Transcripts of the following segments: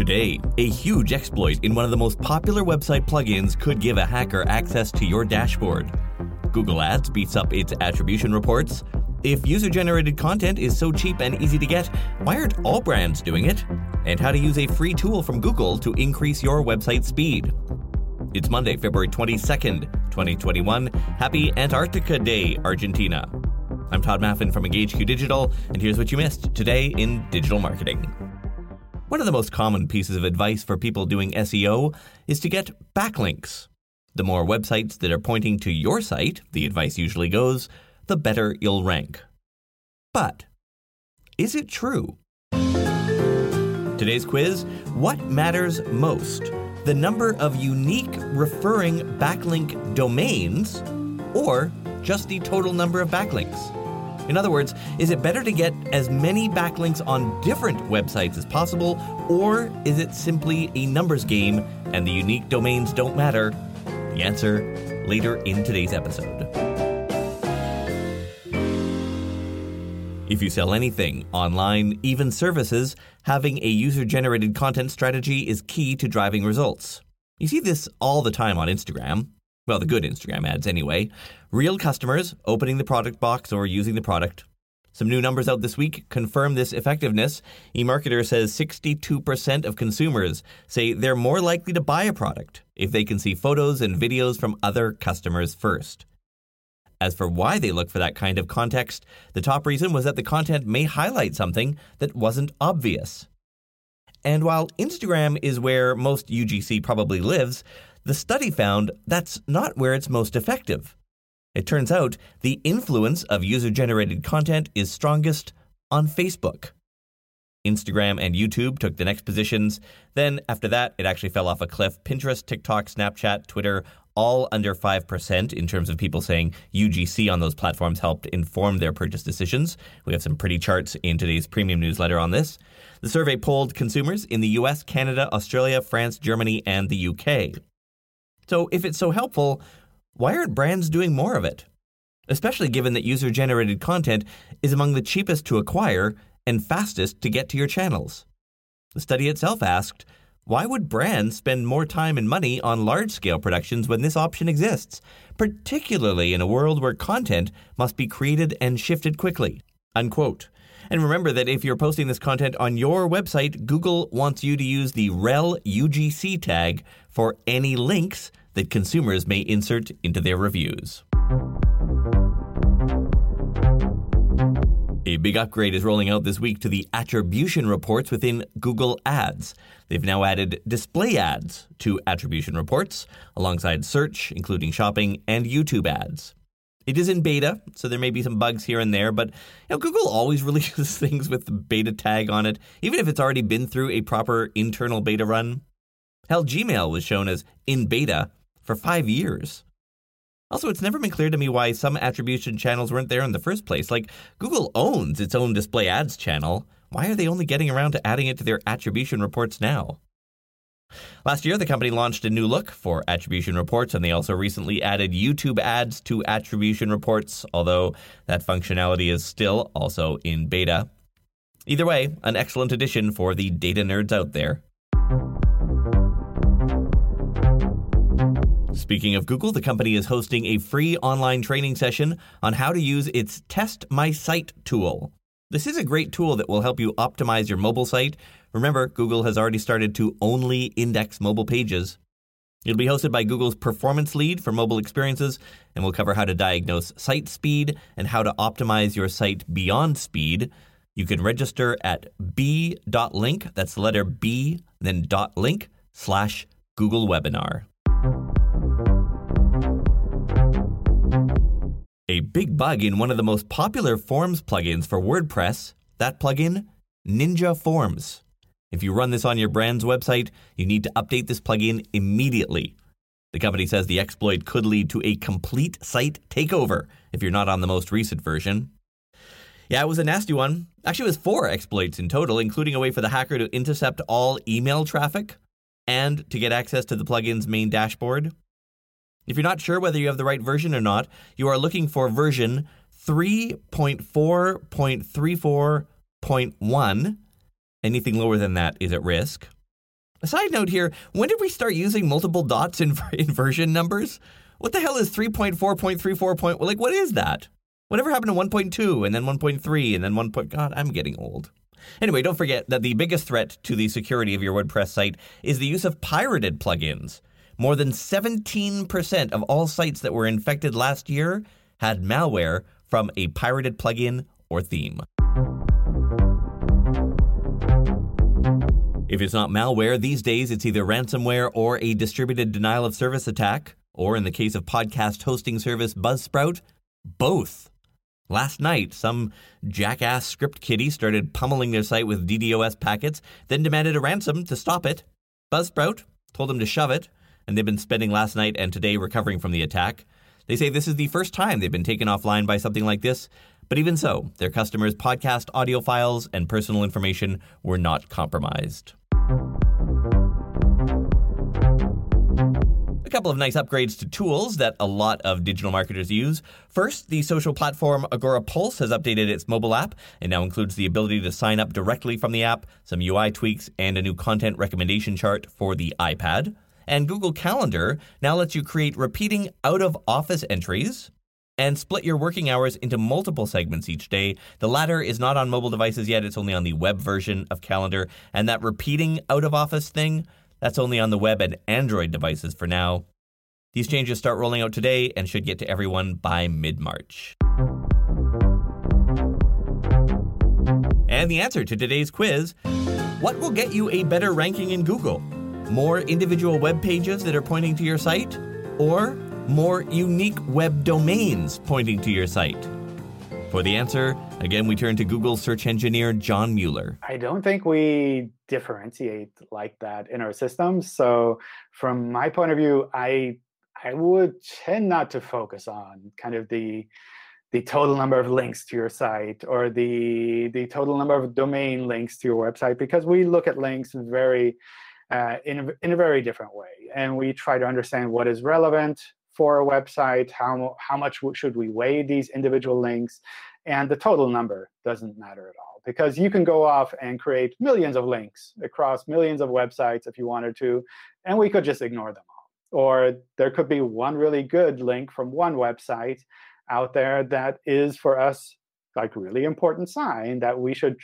Today, a huge exploit in one of the most popular website plugins could give a hacker access to your dashboard. Google Ads beats up its attribution reports. If user generated content is so cheap and easy to get, why aren't all brands doing it? And how to use a free tool from Google to increase your website speed. It's Monday, February 22nd, 2021. Happy Antarctica Day, Argentina. I'm Tod Maffin from EngageQ Digital, and here's what you missed today in digital marketing. One of the most common pieces of advice for people doing SEO is to get backlinks. The more websites that are pointing to your site, the advice usually goes, the better you'll rank. But is it true? Today's quiz What matters most? The number of unique referring backlink domains or just the total number of backlinks? In other words, is it better to get as many backlinks on different websites as possible, or is it simply a numbers game and the unique domains don't matter? The answer later in today's episode. If you sell anything, online, even services, having a user generated content strategy is key to driving results. You see this all the time on Instagram. Well, the good Instagram ads anyway. Real customers opening the product box or using the product. Some new numbers out this week confirm this effectiveness. eMarketer says 62% of consumers say they're more likely to buy a product if they can see photos and videos from other customers first. As for why they look for that kind of context, the top reason was that the content may highlight something that wasn't obvious. And while Instagram is where most UGC probably lives, the study found that's not where it's most effective. It turns out the influence of user generated content is strongest on Facebook. Instagram and YouTube took the next positions. Then, after that, it actually fell off a cliff. Pinterest, TikTok, Snapchat, Twitter, all under 5% in terms of people saying UGC on those platforms helped inform their purchase decisions. We have some pretty charts in today's premium newsletter on this. The survey polled consumers in the US, Canada, Australia, France, Germany, and the UK. So, if it's so helpful, why aren't brands doing more of it? Especially given that user generated content is among the cheapest to acquire and fastest to get to your channels. The study itself asked, why would brands spend more time and money on large scale productions when this option exists, particularly in a world where content must be created and shifted quickly? Unquote. And remember that if you're posting this content on your website, Google wants you to use the rel UGC tag for any links that consumers may insert into their reviews. A big upgrade is rolling out this week to the attribution reports within Google Ads. They've now added display ads to attribution reports alongside search, including shopping, and YouTube ads. It is in beta, so there may be some bugs here and there, but you know, Google always releases things with the beta tag on it, even if it's already been through a proper internal beta run. Hell, Gmail was shown as in beta for five years. Also, it's never been clear to me why some attribution channels weren't there in the first place. Like, Google owns its own display ads channel. Why are they only getting around to adding it to their attribution reports now? Last year, the company launched a new look for attribution reports, and they also recently added YouTube ads to attribution reports, although that functionality is still also in beta. Either way, an excellent addition for the data nerds out there. Speaking of Google, the company is hosting a free online training session on how to use its Test My Site tool. This is a great tool that will help you optimize your mobile site. Remember, Google has already started to only index mobile pages. It'll be hosted by Google's performance lead for mobile experiences, and we'll cover how to diagnose site speed and how to optimize your site beyond speed. You can register at b.link, that's the letter B, then dot link slash Google webinar. Big bug in one of the most popular Forms plugins for WordPress, that plugin, Ninja Forms. If you run this on your brand's website, you need to update this plugin immediately. The company says the exploit could lead to a complete site takeover if you're not on the most recent version. Yeah, it was a nasty one. Actually, it was four exploits in total, including a way for the hacker to intercept all email traffic and to get access to the plugin's main dashboard. If you're not sure whether you have the right version or not, you are looking for version 3.4.34.1. Anything lower than that is at risk. A side note here when did we start using multiple dots in, in version numbers? What the hell is 3.4.34 point? Like, what is that? Whatever happened to 1.2 and then 1.3 and then 1. Point, God, I'm getting old. Anyway, don't forget that the biggest threat to the security of your WordPress site is the use of pirated plugins. More than 17% of all sites that were infected last year had malware from a pirated plugin or theme. If it's not malware, these days it's either ransomware or a distributed denial of service attack, or in the case of podcast hosting service Buzzsprout, both. Last night, some jackass script kiddie started pummeling their site with DDoS packets, then demanded a ransom to stop it. Buzzsprout told them to shove it, and they've been spending last night and today recovering from the attack. They say this is the first time they've been taken offline by something like this, but even so, their customers' podcast audio files and personal information were not compromised. A couple of nice upgrades to tools that a lot of digital marketers use. First, the social platform Agorapulse has updated its mobile app and now includes the ability to sign up directly from the app, some UI tweaks, and a new content recommendation chart for the iPad. And Google Calendar now lets you create repeating out of office entries and split your working hours into multiple segments each day. The latter is not on mobile devices yet, it's only on the web version of Calendar. And that repeating out of office thing, that's only on the web and Android devices for now. These changes start rolling out today and should get to everyone by mid March. And the answer to today's quiz What will get you a better ranking in Google? More individual web pages that are pointing to your site? Or more unique web domains pointing to your site? For the answer, again, we turn to Google search engineer John Mueller. I don't think we differentiate like that in our systems. So, from my point of view, I I would tend not to focus on kind of the the total number of links to your site or the the total number of domain links to your website because we look at links very uh, in a, in a very different way and we try to understand what is relevant for a website, how, how much should we weigh these individual links, and the total number doesn't matter at all because you can go off and create millions of links across millions of websites if you wanted to, and we could just ignore them all. Or there could be one really good link from one website out there that is for us like really important sign that we should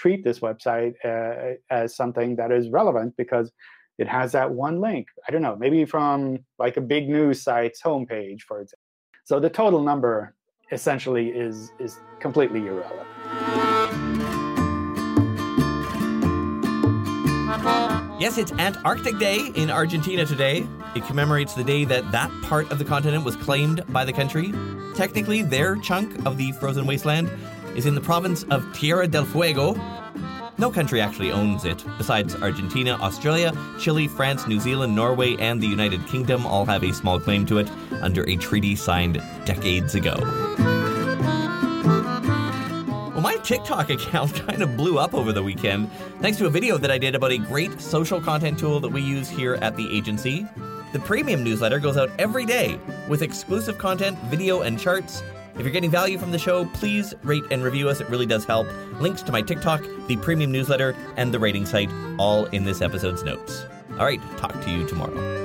treat this website uh, as something that is relevant because it has that one link. I don't know, maybe from like a big news site's homepage, for example. So the total number essentially is is completely irrelevant. Yes, it's Antarctic Day in Argentina today. It commemorates the day that that part of the continent was claimed by the country. Technically, their chunk of the frozen wasteland is in the province of Tierra del Fuego, no country actually owns it. Besides Argentina, Australia, Chile, France, New Zealand, Norway, and the United Kingdom all have a small claim to it under a treaty signed decades ago. Well, my TikTok account kind of blew up over the weekend thanks to a video that I did about a great social content tool that we use here at the agency. The premium newsletter goes out every day with exclusive content, video, and charts if you're getting value from the show, please rate and review us. It really does help. Links to my TikTok, the premium newsletter, and the rating site all in this episode's notes. All right, talk to you tomorrow.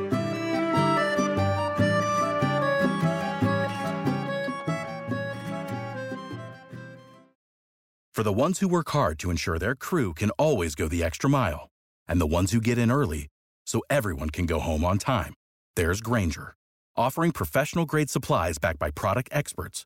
For the ones who work hard to ensure their crew can always go the extra mile, and the ones who get in early so everyone can go home on time, there's Grainger, offering professional grade supplies backed by product experts